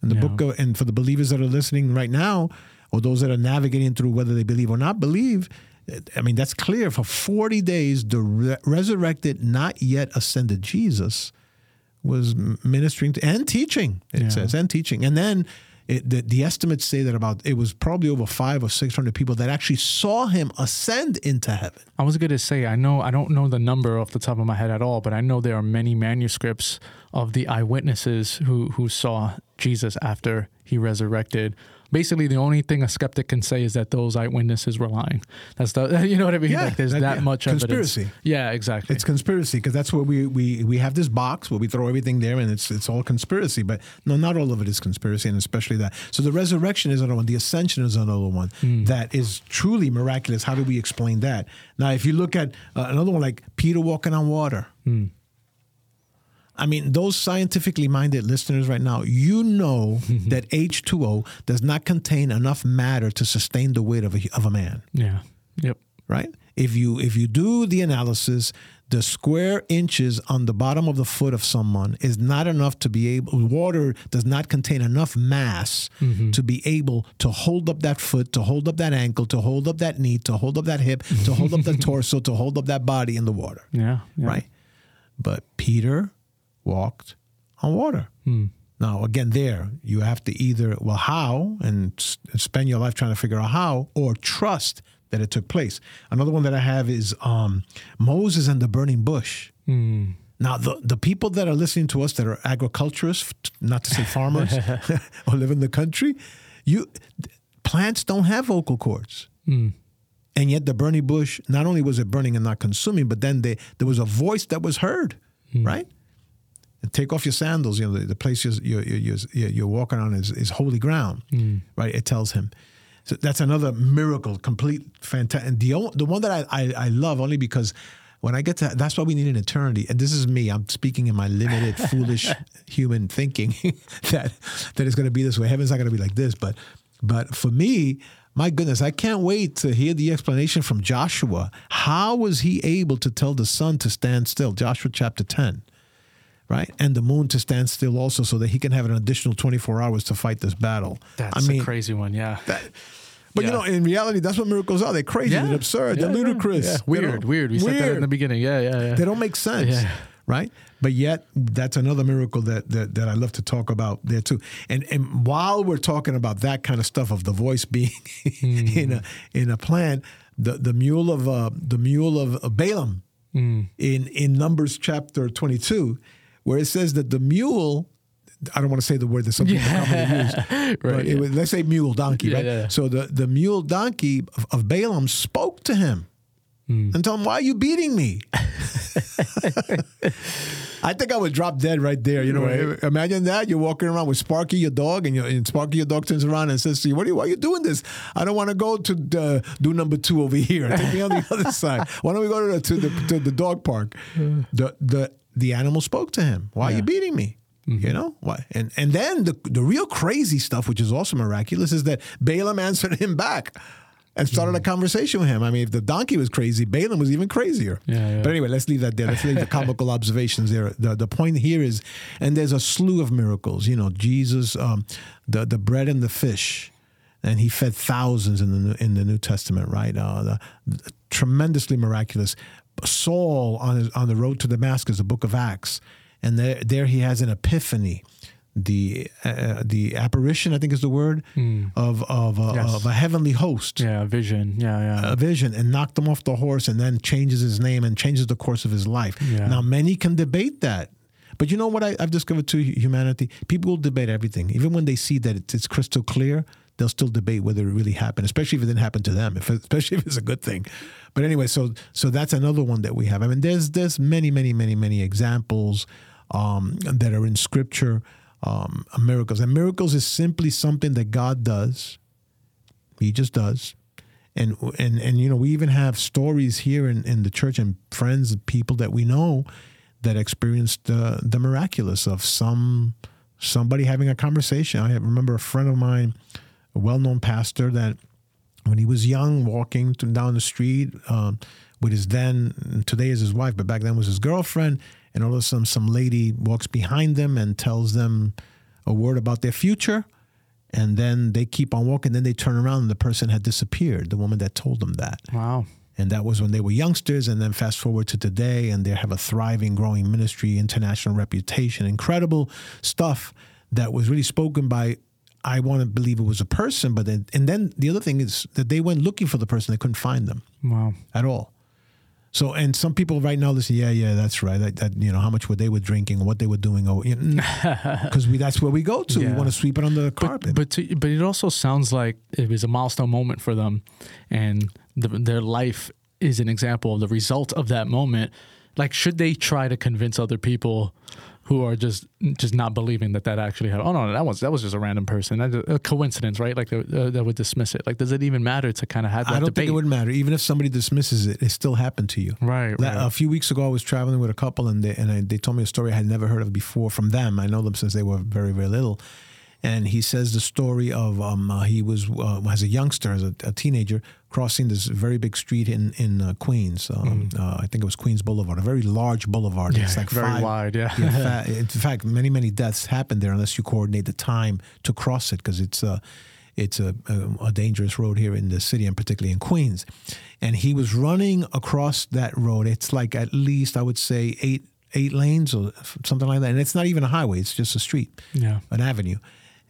And the yeah. book of, and for the believers that are listening right now, or those that are navigating through whether they believe or not believe, I mean, that's clear. For 40 days, the re- resurrected, not yet ascended Jesus was ministering to, and teaching, it yeah. says, and teaching. And then it, the, the, estimates say that about it was probably over five or six hundred people that actually saw him ascend into heaven. I was going to say I know I don't know the number off the top of my head at all, but I know there are many manuscripts of the eyewitnesses who who saw Jesus after he resurrected basically the only thing a skeptic can say is that those eyewitnesses were lying. That's the you know what I mean? Yeah, like there's that, that yeah. much conspiracy. Evidence. Yeah, exactly. It's conspiracy because that's what we, we we have this box where we throw everything there and it's it's all conspiracy. But no, not all of it is conspiracy, and especially that. So the resurrection is another one. The ascension is another one mm. that is truly miraculous. How do we explain that? Now, if you look at uh, another one like Peter walking on water. Mm I mean, those scientifically minded listeners right now, you know that H2O does not contain enough matter to sustain the weight of a, of a man. Yeah. Yep. Right? If you if you do the analysis, the square inches on the bottom of the foot of someone is not enough to be able water does not contain enough mass mm-hmm. to be able to hold up that foot, to hold up that ankle, to hold up that knee, to hold up that hip, to hold up the torso, to hold up that body in the water. Yeah, yeah. Right? But Peter walked on water. Hmm. Now, again, there you have to either, well, how, and spend your life trying to figure out how, or trust that it took place. Another one that I have is um, Moses and the burning bush. Hmm. Now, the, the people that are listening to us that are agriculturists, not to say farmers, or live in the country, you plants don't have vocal cords. Hmm. And yet, the burning bush, not only was it burning and not consuming, but then they, there was a voice that was heard, right? Take off your sandals. You know, the, the place you're, you're, you're, you're, walking on is, is holy ground, mm. right? It tells him. So that's another miracle, complete fantastic. And the, the one that I, I, I love only because when I get to that's why we need an eternity. And this is me. I'm speaking in my limited, foolish human thinking that that is going to be this way. Heaven's not going to be like this. But but for me, my goodness, I can't wait to hear the explanation from Joshua. How was he able to tell the sun to stand still? Joshua chapter 10 right? And the moon to stand still also so that he can have an additional 24 hours to fight this battle. That's I mean, a crazy one, yeah. That, but yeah. you know, in reality, that's what miracles are. They're crazy, yeah. they're absurd, yeah, they're ludicrous. Weird, weird. We weird. said that in the beginning. Yeah, yeah, yeah. They don't make sense. right? But yet, that's another miracle that, that that I love to talk about there too. And and while we're talking about that kind of stuff of the voice being mm. in a in a plan, the the mule of uh, the mule of Balaam mm. in in Numbers chapter twenty two, where it says that the mule I don't want to say the word that some people yeah. commonly use, right, but yeah. was, let's say mule donkey, yeah, right? So the, the mule donkey of, of Balaam spoke to him mm. and told him, "Why are you beating me?" I think I would drop dead right there. You know, right. imagine that you're walking around with Sparky, your dog, and, and Sparky, your dog, turns around and says to you, "What are you? Why are you doing this? I don't want to go to the, do number two over here. Take me on the other side. Why don't we go to the to the, to the dog park?" The the the animal spoke to him. Why yeah. are you beating me? Mm-hmm. You know what? And and then the the real crazy stuff, which is also miraculous, is that Balaam answered him back and started mm-hmm. a conversation with him. I mean, if the donkey was crazy, Balaam was even crazier. Yeah, yeah. But anyway, let's leave that there. Let's leave the comical observations there. The the point here is, and there's a slew of miracles. You know, Jesus, um, the the bread and the fish, and he fed thousands in the in the New Testament. Right, uh, the, the, tremendously miraculous. Saul on his, on the road to Damascus, the Book of Acts and there, there he has an epiphany the uh, the apparition I think is the word mm. of of, uh, yes. of a heavenly host. Yeah, a vision. Yeah, yeah. A vision, and knocked him off the horse, and then changes his name and changes the course of his life. Yeah. Now, many can debate that. But you know what I, have discovered to humanity? People will debate everything, even when they see that it's, it's, crystal clear. They'll still debate whether it really happened, especially if it didn't happen to them, if, especially if it's a good thing. But anyway, so so that's another one that we have. I mean, there's there's many many many many examples um, that are in Scripture, um, miracles. And miracles is simply something that God does. He just does. And, and, and you know, we even have stories here in, in the church and friends and people that we know that experienced the, the miraculous of some somebody having a conversation. I remember a friend of mine, a well-known pastor, that when he was young, walking down the street um, with his then today is his wife, but back then was his girlfriend, and all of a sudden some lady walks behind them and tells them a word about their future and then they keep on walking then they turn around and the person had disappeared the woman that told them that. Wow. And that was when they were youngsters and then fast forward to today and they have a thriving growing ministry international reputation incredible stuff that was really spoken by I want to believe it was a person, but then, and then the other thing is that they went looking for the person, they couldn't find them. Wow. At all. So, and some people right now listen, yeah, yeah, that's right. That, that you know, how much were they were drinking, what they were doing, or because you know, we that's where we go to. Yeah. We want to sweep it under the carpet. But but, to, but, it also sounds like it was a milestone moment for them, and the, their life is an example of the result of that moment. Like, should they try to convince other people? Who are just just not believing that that actually happened. Oh no, that was that was just a random person, a coincidence, right? Like uh, that would dismiss it. Like, does it even matter to kind of have that? I don't debate? think it would matter, even if somebody dismisses it. It still happened to you, right? right. A few weeks ago, I was traveling with a couple, and they and I, they told me a story I had never heard of before from them. I know them since they were very very little, and he says the story of um, uh, he was uh, as a youngster, as a, a, teenager, crossing this very big street in in uh, Queens. Um, mm. I think it was Queens Boulevard, a very large boulevard. Yeah, it's like very five, wide. Yeah. yeah in fact, many many deaths happen there unless you coordinate the time to cross it because it's a it's a, a, a, dangerous road here in the city and particularly in Queens. And he was running across that road. It's like at least I would say eight eight lanes or something like that. And it's not even a highway; it's just a street, yeah, an avenue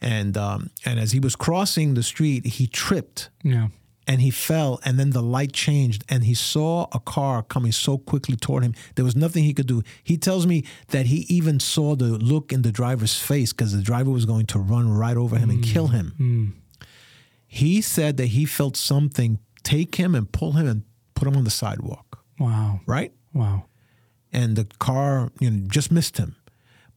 and um, and as he was crossing the street, he tripped. Yeah. And he fell, and then the light changed, and he saw a car coming so quickly toward him. There was nothing he could do. He tells me that he even saw the look in the driver's face because the driver was going to run right over him mm. and kill him. Mm. He said that he felt something take him and pull him and put him on the sidewalk. Wow. Right? Wow. And the car, you know, just missed him.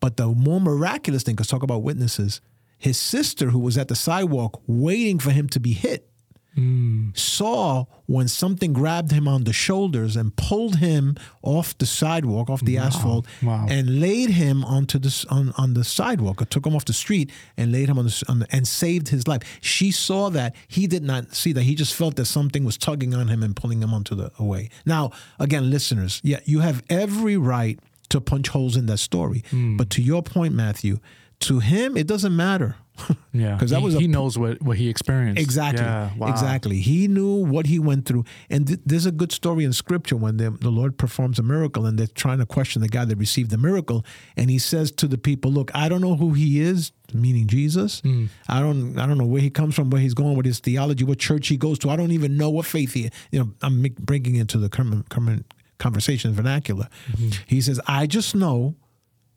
But the more miraculous thing, because talk about witnesses, his sister, who was at the sidewalk waiting for him to be hit, mm. saw when something grabbed him on the shoulders and pulled him off the sidewalk, off the wow. asphalt, wow. and laid him onto the on, on the sidewalk. Or took him off the street and laid him on the, on the and saved his life. She saw that. He did not see that. He just felt that something was tugging on him and pulling him onto the away. Now, again, listeners, yeah, you have every right to punch holes in that story. Mm. But to your point, Matthew, to him, it doesn't matter. yeah, because that he, was a he knows what what he experienced. Exactly. Yeah, wow. Exactly. He knew what he went through. And th- there's a good story in scripture when the, the Lord performs a miracle and they're trying to question the guy that received the miracle. And he says to the people, Look, I don't know who he is, meaning Jesus. Hmm. I don't I don't know where he comes from, where he's going with his theology, what church he goes to. I don't even know what faith he You know, I'm bringing into the current, current conversation vernacular. Mm-hmm. He says, I just know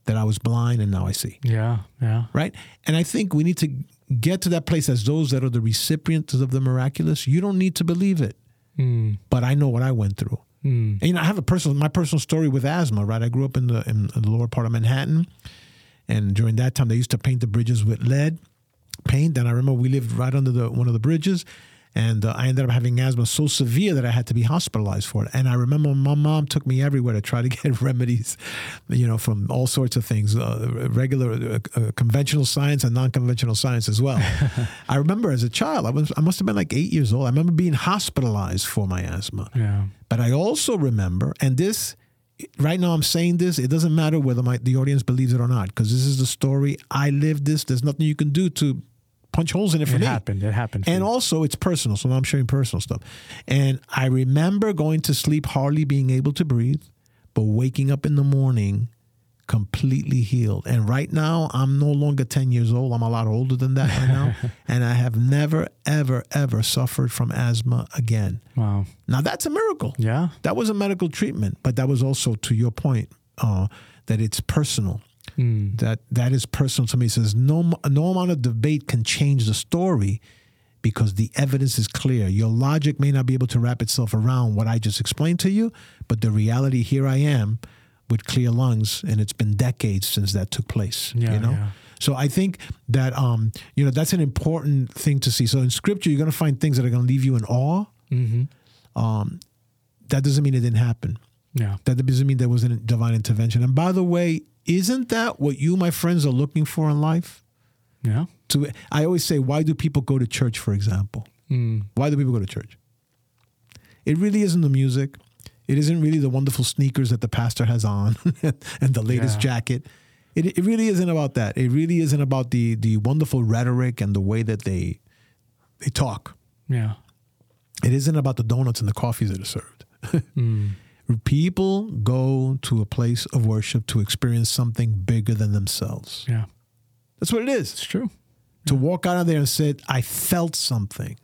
that I was blind and now I see Yeah, yeah. right? And I think we need to get to that place as those that are the recipients of the miraculous. You don't need to believe it, Mm, but I know what I went through. mm, And, you know, I have a personal, my personal story with asthma, right? I grew up in the in the lower part of Manhattan, and during that time, they used to paint the bridges with lead paint. And I remember we lived right under the one of the bridges, and uh, I ended up having asthma so severe that I had to be hospitalized for it. And I remember my mom took me everywhere to try to get remedies, you know, from all sorts of things, uh, regular, uh, uh, conventional science and non-conventional science as well. I remember as a child, I was I must have been like eight years old. I remember being hospitalized for my asthma. yeah. But I also remember, and this, right now I'm saying this, it doesn't matter whether my the audience believes it or not, because this is the story. I lived this. There's nothing you can do to punch holes in it for It me. happened. It happened. And also, it's personal, so now I'm sharing personal stuff. And I remember going to sleep, hardly being able to breathe, but waking up in the morning completely healed. And right now, I'm no longer 10 years old. I'm a lot older than that right now. and I have never, ever, ever suffered from asthma again. wow. Now, that's a miracle. Yeah. That was a medical treatment, but that was also, to your point, uh, that it's personal. Mm, That that is personal to me. It says no no amount of debate can change the story because the evidence is clear. Your logic may not be able to wrap itself around what I just explained to you, but the reality here I am with clear lungs, and it's been decades since that took place. Yeah, you know. yeah. So I think that um, you know that's an important thing to see. So in scripture, you're going to find things that are going to leave you in awe. hmm That doesn't mean it didn't happen. Yeah. That doesn't mean there wasn't divine intervention. And by the way, isn't that what you, my friends, are looking for in life? Yeah. To I always say, why do people go to church? For example, Mm, why do people go to church? It really isn't the music. It isn't really the wonderful sneakers that the pastor has on and the latest Yeah. jacket. It, it really isn't about that. It really isn't about the the wonderful rhetoric and the way that they they talk. yeah. It isn't about the donuts and the coffees that are served. Mm, People go to a place of worship to experience something bigger than themselves. yeah. That's what it is. It's true. To walk out of there and say, I felt something.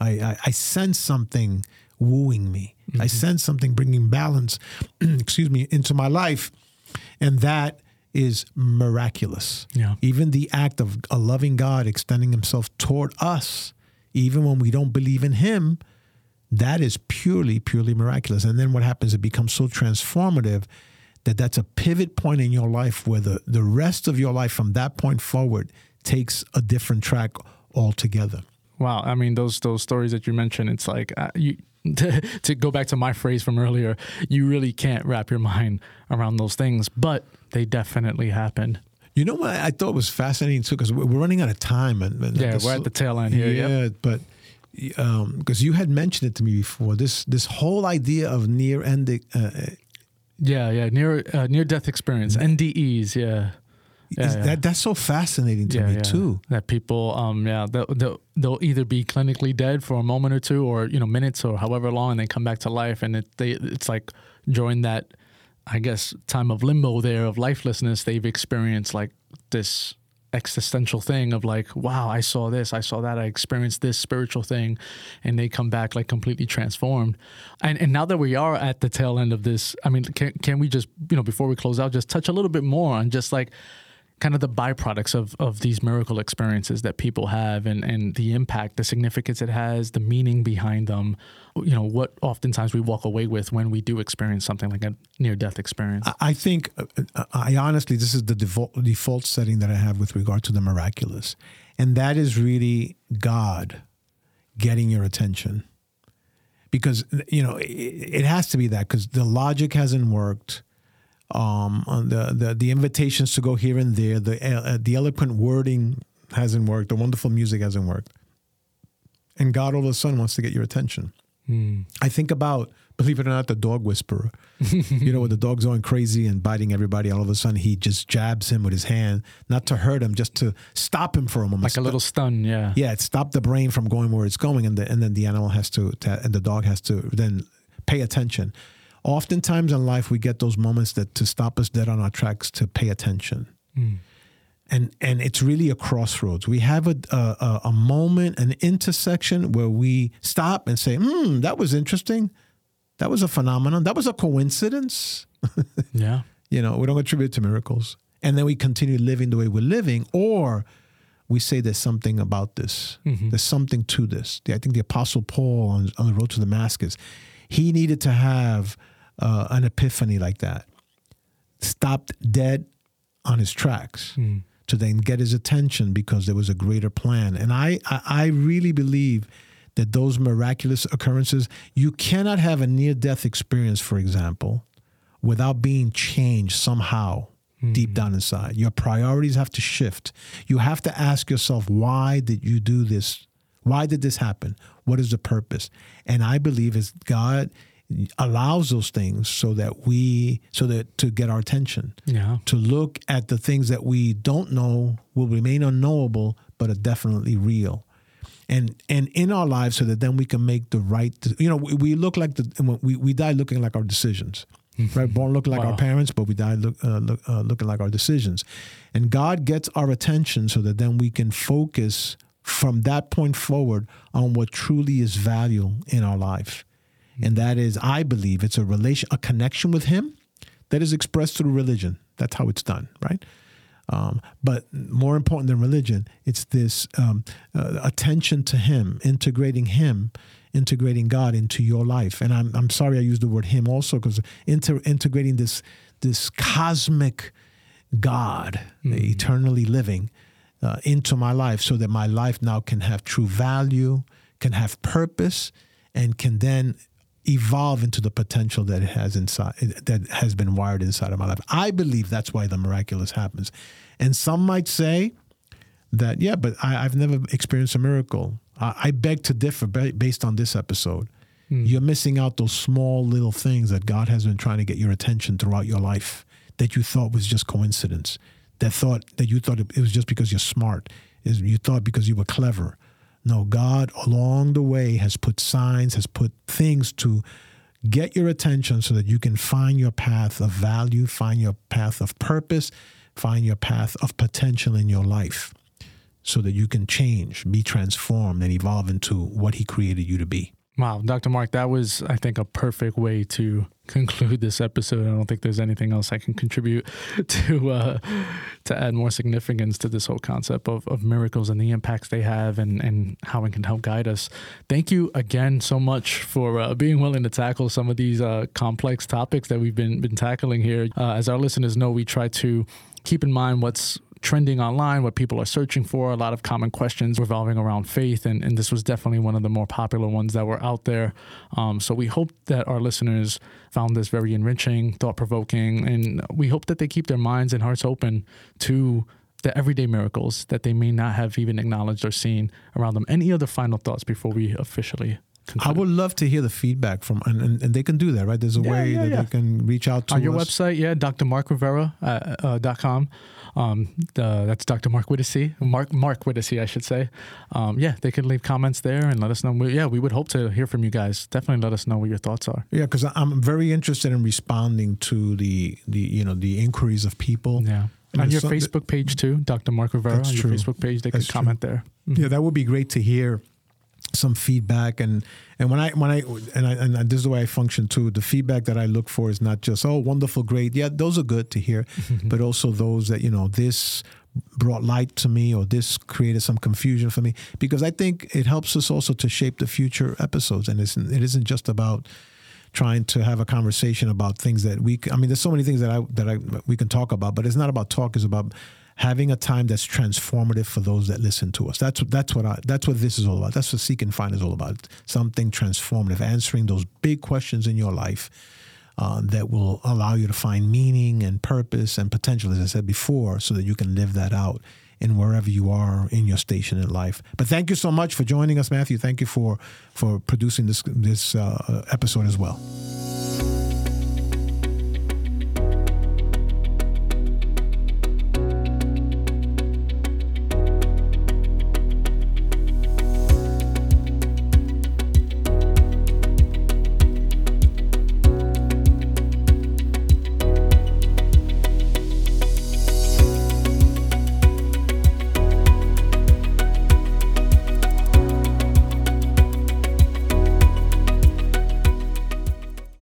I, I, I sensed something wooing me. I mm-hmm. sensed something bringing balance, excuse me, into my life. And that is miraculous. Yeah. Even the act of a loving God extending himself toward us, even when we don't believe in him, that is purely, purely miraculous. And then what happens, it becomes so transformative that that's a pivot point in your life where the, the rest of your life from that point forward takes a different track altogether. Wow, I mean those those stories that you mentioned, it's like uh, you to, to go back to my phrase from earlier, you really can't wrap your mind around those things, but they definitely happened. You know what I thought was fascinating too, because we're running out of time. And, and Yeah, we're at the tail end here. Yeah, Yep. but because you had mentioned it to me before, this this whole idea of near ending. Uh, Yeah, yeah, near uh, near death experience, NDEs, yeah. Yeah, is yeah. that that's so fascinating to yeah, me too. That people, um, yeah, they'll, they'll they'll either be clinically dead for a moment or two, or you know, minutes or however long, and they come back to life, and it they it's like during that, I guess, time of limbo there of lifelessness, they've experienced like this existential thing of like, wow, I saw this, I saw that, I experienced this spiritual thing, and they come back like completely transformed. And and now that we are at the tail end of this, I mean, can can we just you know before we close out, just touch a little bit more on just like kind of the byproducts of, of these miracle experiences that people have and, and the impact, the significance it has, the meaning behind them, you know, what oftentimes we walk away with when we do experience something like a near death experience. I- think, uh, I honestly, this is the default, default setting that I have with regard to the miraculous. And that is really God getting your attention. Because, you know, it, it has to be that because the logic hasn't worked. Um, on the, the, the invitations to go here and there, the, uh, the eloquent wording hasn't worked, the wonderful music hasn't worked. And God all of a sudden wants to get your attention. Hmm. I think about believe it or not, the dog whisperer. you know, when the dog's going crazy and biting everybody, all of a sudden he just jabs him with his hand, not to hurt him, just to stop him for a moment. Like a little stun, yeah. Yeah, it stop the brain from going where it's going, and the, and then the animal has to, to and the dog has to then pay attention. Oftentimes in life, we get those moments that to stop us dead on our tracks to pay attention. Mm. And, and it's really a crossroads. We have a, a, a moment, an intersection where we stop and say, hmm, that was interesting that was a phenomenon. That was a coincidence. yeah. You know, we don't attribute it to miracles. And then we continue living the way we're living, or we say there's something about this. Mm-hmm. There's something to this. I think the Apostle Paul on, on the road to Damascus, he needed to have uh, an epiphany like that. Stopped dead on his tracks Mm. to then get his attention because there was a greater plan. And I, I, I really believe that those miraculous occurrences, you cannot have a near death experience, for example, without being changed somehow deep down inside. Your priorities have to shift. You have to ask yourself, why did you do this? Why did this happen? What is the purpose? And I believe is God allows those things so that we so that to get our attention. Yeah. to look at the things that we don't know will remain unknowable but are definitely real. And and in our lives so that then we can make the right you know we, we look like the we, we die looking like our decisions right? Born looking like Wow. our parents but we die look, uh, look, uh, looking like our decisions. And god gets our attention so that then we can focus from that point forward on what truly is value in our life and that is i believe it's a relation a connection with him that is expressed through religion. That's how it's done right? Um, but more important than religion, it's this um, uh, attention to Him, integrating Him, integrating God into your life. And I'm, I'm sorry I used the word Him also because inter- integrating this this cosmic God, eternally living, uh, into my life, so that my life now can have true value, can have purpose, and can then evolve into the potential that it has inside that has been wired inside of my life. I believe that's why the miraculous happens. And some might say that, yeah, but I, I've never experienced a miracle. I, I beg to differ based on this episode. Hmm. You're missing out those small little things that God has been trying to get your attention throughout your life that you thought was just coincidence. That thought that you thought it was just because you're smart. Is you thought because you were clever. No, God along the way has put signs, has put things to get your attention so that you can find your path of value, find your path of purpose, find your path of potential in your life so that you can change, be transformed, and evolve into what He created you to be. Wow, Dr. Mark, that was, I think, a perfect way to conclude this episode. I don't think there's anything else I can contribute to uh, to add more significance to this whole concept of, of miracles and the impacts they have and, and how it can help guide us. Thank you again so much for uh, being willing to tackle some of these uh, complex topics that we've been been tackling here. Uh, as our listeners know, we try to keep in mind what's trending online, what people are searching for, a lot of common questions revolving around faith. And, and this was definitely one of the more popular ones that were out there. Um, so we hope that our listeners found this very enriching, thought provoking, and we hope that they keep their minds and hearts open to the everyday miracles that they may not have even acknowledged or seen around them. Any other final thoughts before we officially I would love to hear the feedback from, and, and, and they can do that, right? There's a Yeah, way yeah, that yeah. they can reach out to us. on your us. website, yeah, drmarkrivera uh, uh, dot com. Um, the, that's Dr. Mark Whittasey, Mark Mark Whittasey, I should say. Um, yeah, they can leave comments there and let us know. We, yeah, we would hope to hear from you guys. Definitely let us know what your thoughts are. Yeah, because I'm very interested in responding to the the you know the inquiries of people. Yeah. And on your some- Facebook page too, Dr. Mark Rivera. That's on your true. Facebook page, they can That's true. comment there. Mhm. Yeah, that would be great to hear some feedback. And and when I when I and I and this is the way I function too. The feedback that I look for is not just oh wonderful, great. Yeah, those are good to hear, but also those that you know this brought light to me or this created some confusion for me. Because I think it helps us also to shape the future episodes. And it's, it isn't just about trying to have a conversation about things that we I mean there's so many things that I that I we can talk about but it's not about talk. It's about having a time that's transformative for those that listen to us that's that's what I that's what this is all about that's what seek and find is all about something transformative answering those big questions in your life uh, that will allow you to find meaning and purpose and potential as I said before so that you can live that out in wherever you are in your station in life. But thank you so much for joining us, Matthew. Thank you for for producing this this uh, episode as well.